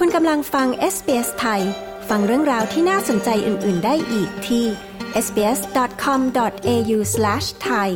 คุณกำลังฟัง SBS ไทย ฟังเรื่องราวที่น่าสนใจอื่น ๆ ได้อีกที่ sbs.com.au/thai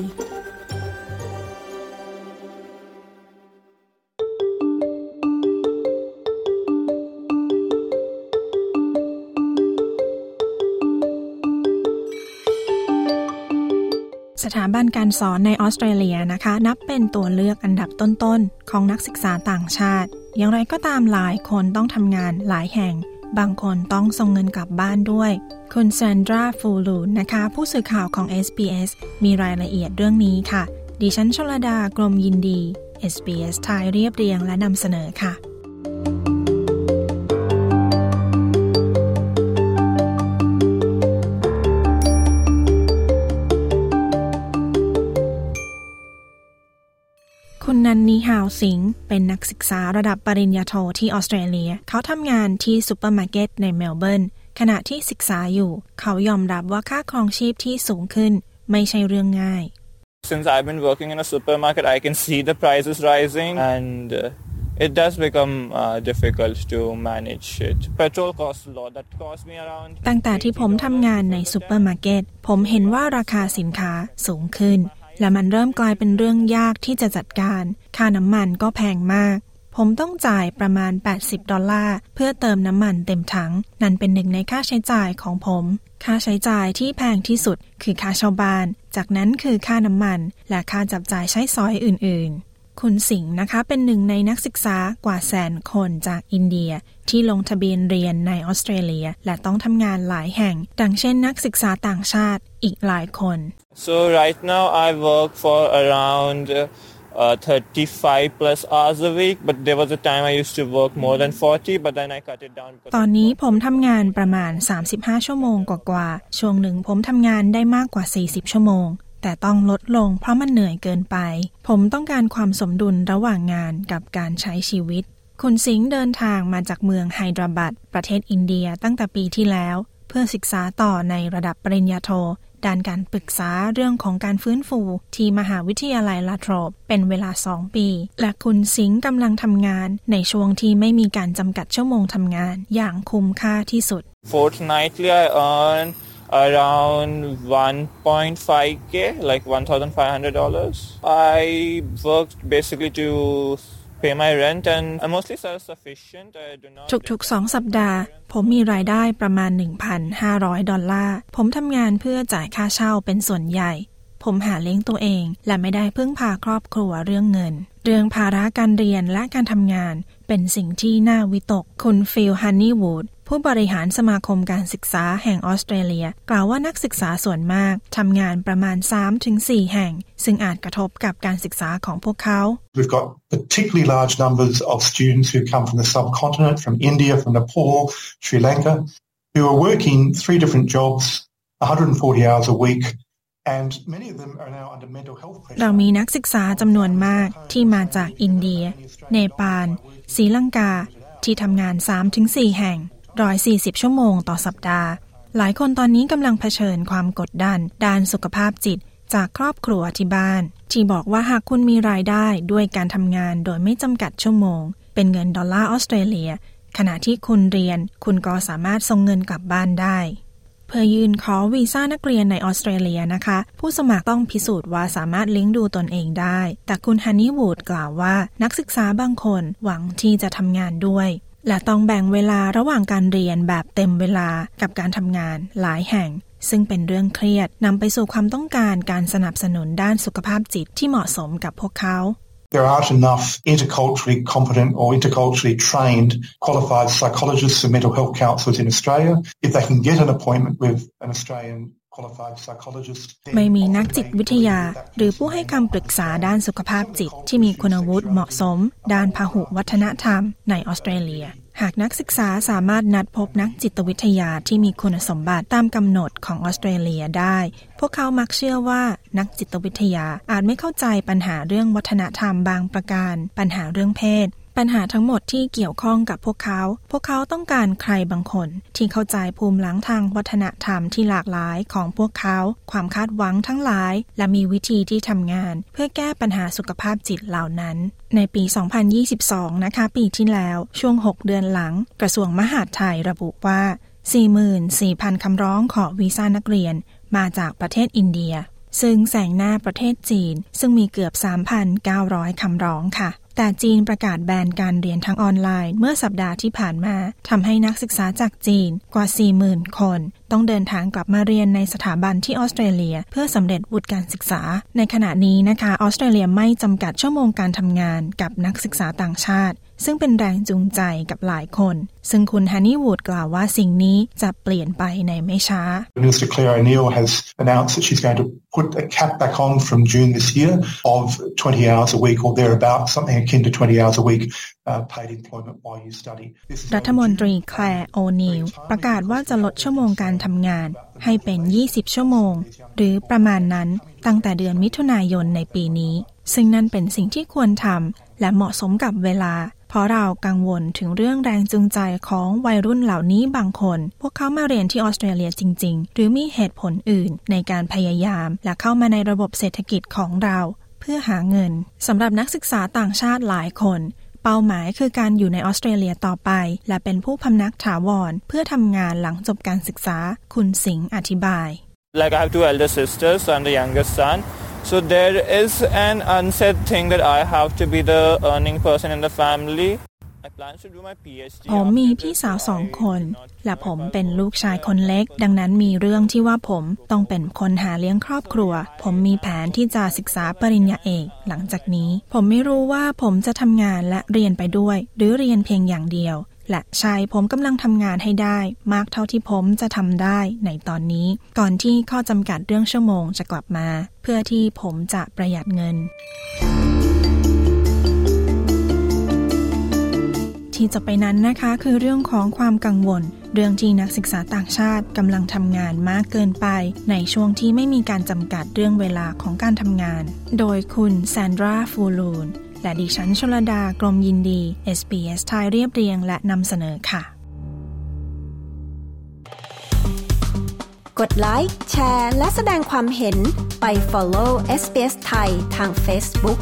สถาบันการสอนในออสเตรเลียนะคะ นับเป็นตัวเลือกอันดับต้น ๆ ของนักศึกษาต่างชาติ อย่างไรก็ตามหลายคนต้องทำงานหลายแห่ง บางคนต้องส่งเงินกลับบ้านด้วย คุณแซนดราฟูลูนะคะ ผู้สื่อข่าวของ SBS มีรายละเอียดเรื่องนี้ค่ะ ดิฉันชลดากรมยินดี SBS ไทยเรียบเรียงและนำเสนอค่ะ คุณนันนีฮาวสิงเป็นนักศึกษาระดับปริญญาโทที่ออสเตรเลีย เขาทำงานที่ซูเปอร์มาร์เก็ตในเมลเบิร์นขณะที่ศึกษาอยู่ เขายอมรับว่าค่าครองชีพที่สูงขึ้นไม่ใช่เรื่องง่าย Since I've been working in a supermarket, I can see the prices rising and uh, it does become uh, difficult to manage it. Petrol costs a lot. That costs me around... ตั้งแต่ที่ผมทำงานในซูเปอร์มาร์เก็ตผมเห็นว่าราคาสินค้าสูงขึ้น และมันเริ่มกลายเป็นเรื่องยากที่จะจัดการ ค่าน้ำมันก็แพงมาก ผมต้องจ่ายประมาณ 80 ดอลลาร์ เพื่อเติมน้ำมันเต็มถัง นั่นเป็นหนึ่งในค่าใช้จ่ายของผม ค่าใช้จ่ายที่แพงที่สุดคือค่าเช่าบ้าน จากนั้นคือค่าน้ำมัน และค่าจับจ่ายใช้สอยอื่น ๆ คุณสิงห์นะคะ เป็นหนึ่งในนักศึกษากว่าแสนคนจากอินเดีย ที่ลงทะเบียนเรียนในออสเตรเลีย และต้องทำงานหลายแห่ง ดังเช่นนักศึกษาต่างชาติอีกหลายคน So right now I work for around uh, 35 plus hours a week, but there was a time I used to work more than 40, but then I cut it down. because ตอนนี้ผมทำงานประมาณ 35 ชั่วโมงกว่าๆ ช่วงหนึ่งผมทำงานได้มากกว่า 40 ชั่วโมง แต่ต้องลดลงเพราะมันเหนื่อยเกินไป ผมต้องการความสมดุลระหว่างงานกับการใช้ชีวิต คุณสิงห์เดินทางมาจากเมืองไฮดราบัดประเทศอินเดียตั้งแต่ปีที่แล้ว เพื่อศึกษาต่อในระดับปริญญาโท ด้านการปรึกษาเรื่องของการฟื้นฟู ที่มหาวิทยาลัยลาโทรปเป็นเวลา 2 ปี และคุณสิงห์กำลังทำงาน ในช่วงที่ไม่มีการจำกัดชั่วโมงทำงาน อย่างคุ้มค่าที่สุด Fortnightly I earn around 1.5k, like $1,500. I worked basically to pay my rent and I'm mostly self-sufficient. I do not... ทุกๆ2สัปดาห์ ผมมีรายได้ประมาณ 1,500 ดอลลาร์ ผมทำงานเพื่อจ่ายค่าเช่าเป็นส่วนใหญ่ ผมหาเลี้ยงตัวเองและไม่ได้พึ่งพาครอบครัวเรื่องเงิน เรื่องภาระการเรียนและการทำงานเป็นสิ่งที่น่าวิตก คุณฟิลฮันนี่วูด ผู้บริหารสมาคมการศึกษาแห่งออสเตรเลีย กล่าวว่านักศึกษาส่วนมากทำงานประมาณ 3-4 แห่ง ซึ่งอาจกระทบกับการศึกษาของพวกเขา We've got particularly large numbers of students who come from the subcontinent, from India, from Nepal, Sri Lanka, who are working three different jobs, 140 hours a week, and many of them are now under mental health pressure. เรามีนักศึกษาจำนวนมากที่มาจากอินเดีย เนปาลศรีลังกา ที่ทำงาน 3-4 แห่ง 140 ชั่วโมงต่อสัปดาห์ หลายคนตอนนี้กำลังเผชิญความกดดัน ด้านสุขภาพจิตจากครอบครัวที่บ้าน ที่บอกว่าหากคุณมีรายได้ด้วยการทำงานโดยไม่จำกัดชั่วโมง เป็นเงินดอลลาร์ออสเตรเลีย ขณะที่คุณเรียน คุณก็สามารถส่งเงินกลับบ้านได้ เพื่อยื่นขอวีซ่านักเรียนในออสเตรเลียนะคะ ผู้สมัครต้องพิสูจน์ว่าสามารถเลี้ยงดูตนเองได้ แต่คุณฮันนี่วูดกล่าวว่า นักศึกษาบางคนหวังที่จะทำงานด้วย และต้องแบ่งเวลาระหว่างการเรียนแบบเต็มเวลากับการทำงานหลายแห่ง ซึ่งเป็นเรื่องเครียดนำไปสู่ความต้องการการสนับสนุนด้านสุขภาพจิตที่เหมาะสมกับพวกเขา There aren't enough interculturally competent or interculturally trained qualified psychologists and mental health counsellors in Australia. If they can get an appointment with an Australian ไม่มีนักจิตวิทยา often they หรือผู้ให้คำปรึกษาด้านสุขภาพจิต ที่มีคุณวุฒิเหมาะสม ด้านพหุวัฒนธรรมในออสเตรเลีย หากนักศึกษาสามารถนัดพบนักจิตวิทยาที่มีคุณสมบัติตามกำหนดของออสเตรเลียได้ พวกเขามักเชื่อว่านักจิตวิทยาอาจไม่เข้าใจปัญหาเรื่องวัฒนธรรมบางประการ ปัญหาเรื่องเพศ ปัญหาทั้งหมดที่เกี่ยวข้องกับพวกเขา พวกเขาต้องการใครบางคน ที่เข้าใจภูมิหลังทางวัฒนธรรมที่หลากหลายของพวกเขา ความคาดหวังทั้งหลาย และมีวิธีที่ทำงาน เพื่อแก้ปัญหาสุขภาพจิตเหล่านั้น ในปี 2022 นะคะ ปีที่แล้ว ช่วง 6 เดือนหลัง กระทรวงมหาดไทยระบุว่า 44,000 คำร้องขอวีซ่านักเรียน มาจากประเทศอินเดียซึ่งแสงหน้าประเทศจีน ซึ่งมีเกือบ 3,900 คำร้องค่ะ แต่จีนประกาศแบนการเรียนทางออนไลน์ เมื่อสัปดาห์ที่ผ่านมาทำให้นักศึกษาจากจีนกว่า 40,000 คน ต้องเดินทางกลับมาเรียนในสถาบันที่ออสเตรเลีย เพื่อสำเร็จวุฒิการศึกษา ในขณะนี้นะคะออสเตรเลียไม่จำกัดชั่วโมงการทำงานกับนักศึกษาต่างชาติ ซึ่งเป็นแรงจูงใจกับหลายคน ซึ่งคุณฮันนี่วูดกล่าวว่าสิ่งนี้จะเปลี่ยนไปในไม่ช้า Minister Claire O'Neill has announced that she's going to put a cap back on from June this year of 20 hours a week or thereabouts, something akin to 20 hours a week uh, paid employment while you study. รัฐมนตรีแคลร์โอนิลประกาศว่าจะลดชั่วโมงการทำงาน ให้เป็น 20 ชั่วโมง หรือประมาณนั้นตั้งแต่เดือนมิถุนายนในปีนี้ ซึ่งนั่นเป็นสิ่งที่ควรทำและเหมาะสมกับเวลา เพราะเรากังวลถึงเรื่องแรงจูงใจของวัยรุ่นเหล่านี้บางคน พวกเขามาเรียนที่ออสเตรเลียจริง ๆ หรือมีเหตุผลอื่นในการพยายาม และเข้ามาในระบบเศรษฐกิจของเรา เพื่อหาเงินสำหรับนักศึกษาต่างชาติหลายคน เป้าหมายคือการอยู่ในออสเตรเลียต่อไป และเป็นผู้พำนักถาวร เพื่อทำงานหลังจบการศึกษา คุณสิงห์อธิบาย Like I have two elder sisters, so I'm the youngest son. So there is an unsaid thing that I have to be the earning person in the family. I plan to do my PhD. ผมมีพี่สาวสองคน และผมเป็นลูกชายคนเล็ก ดังนั้นมีเรื่องที่ว่าผมต้องเป็นคนหาเลี้ยงครอบครัว ผมมีแผนที่จะศึกษาปริญญาเอกหลังจากนี้ ผมไม่รู้ว่าผมจะทำงานและเรียนไปด้วย หรือเรียนเพียงอย่างเดียว และใช่ผมกำลังทำงานให้ได้ มากเท่าที่ผมจะทำได้ในตอนนี้ ก่อนที่ข้อจำกัดเรื่องชั่วโมงจะกลับมา เพื่อที่ผมจะประหยัดเงิน ที่จะไปนั้นนะคะคือเรื่องของความกังวลเรื่องที่นักศึกษาต่างชาติกำลังทำงานมากเกินไป ในช่วงที่ไม่มีการจำกัดเรื่องเวลาของการทำงาน โดยคุณแซนดราฟูลูน และดิฉันชลดากรมยินดี SBS ไทยเรียบเรียงและนำเสนอค่ะ กดไลค์แชร์ และแสดงความเห็นไป follow SBS ไทยทาง Facebook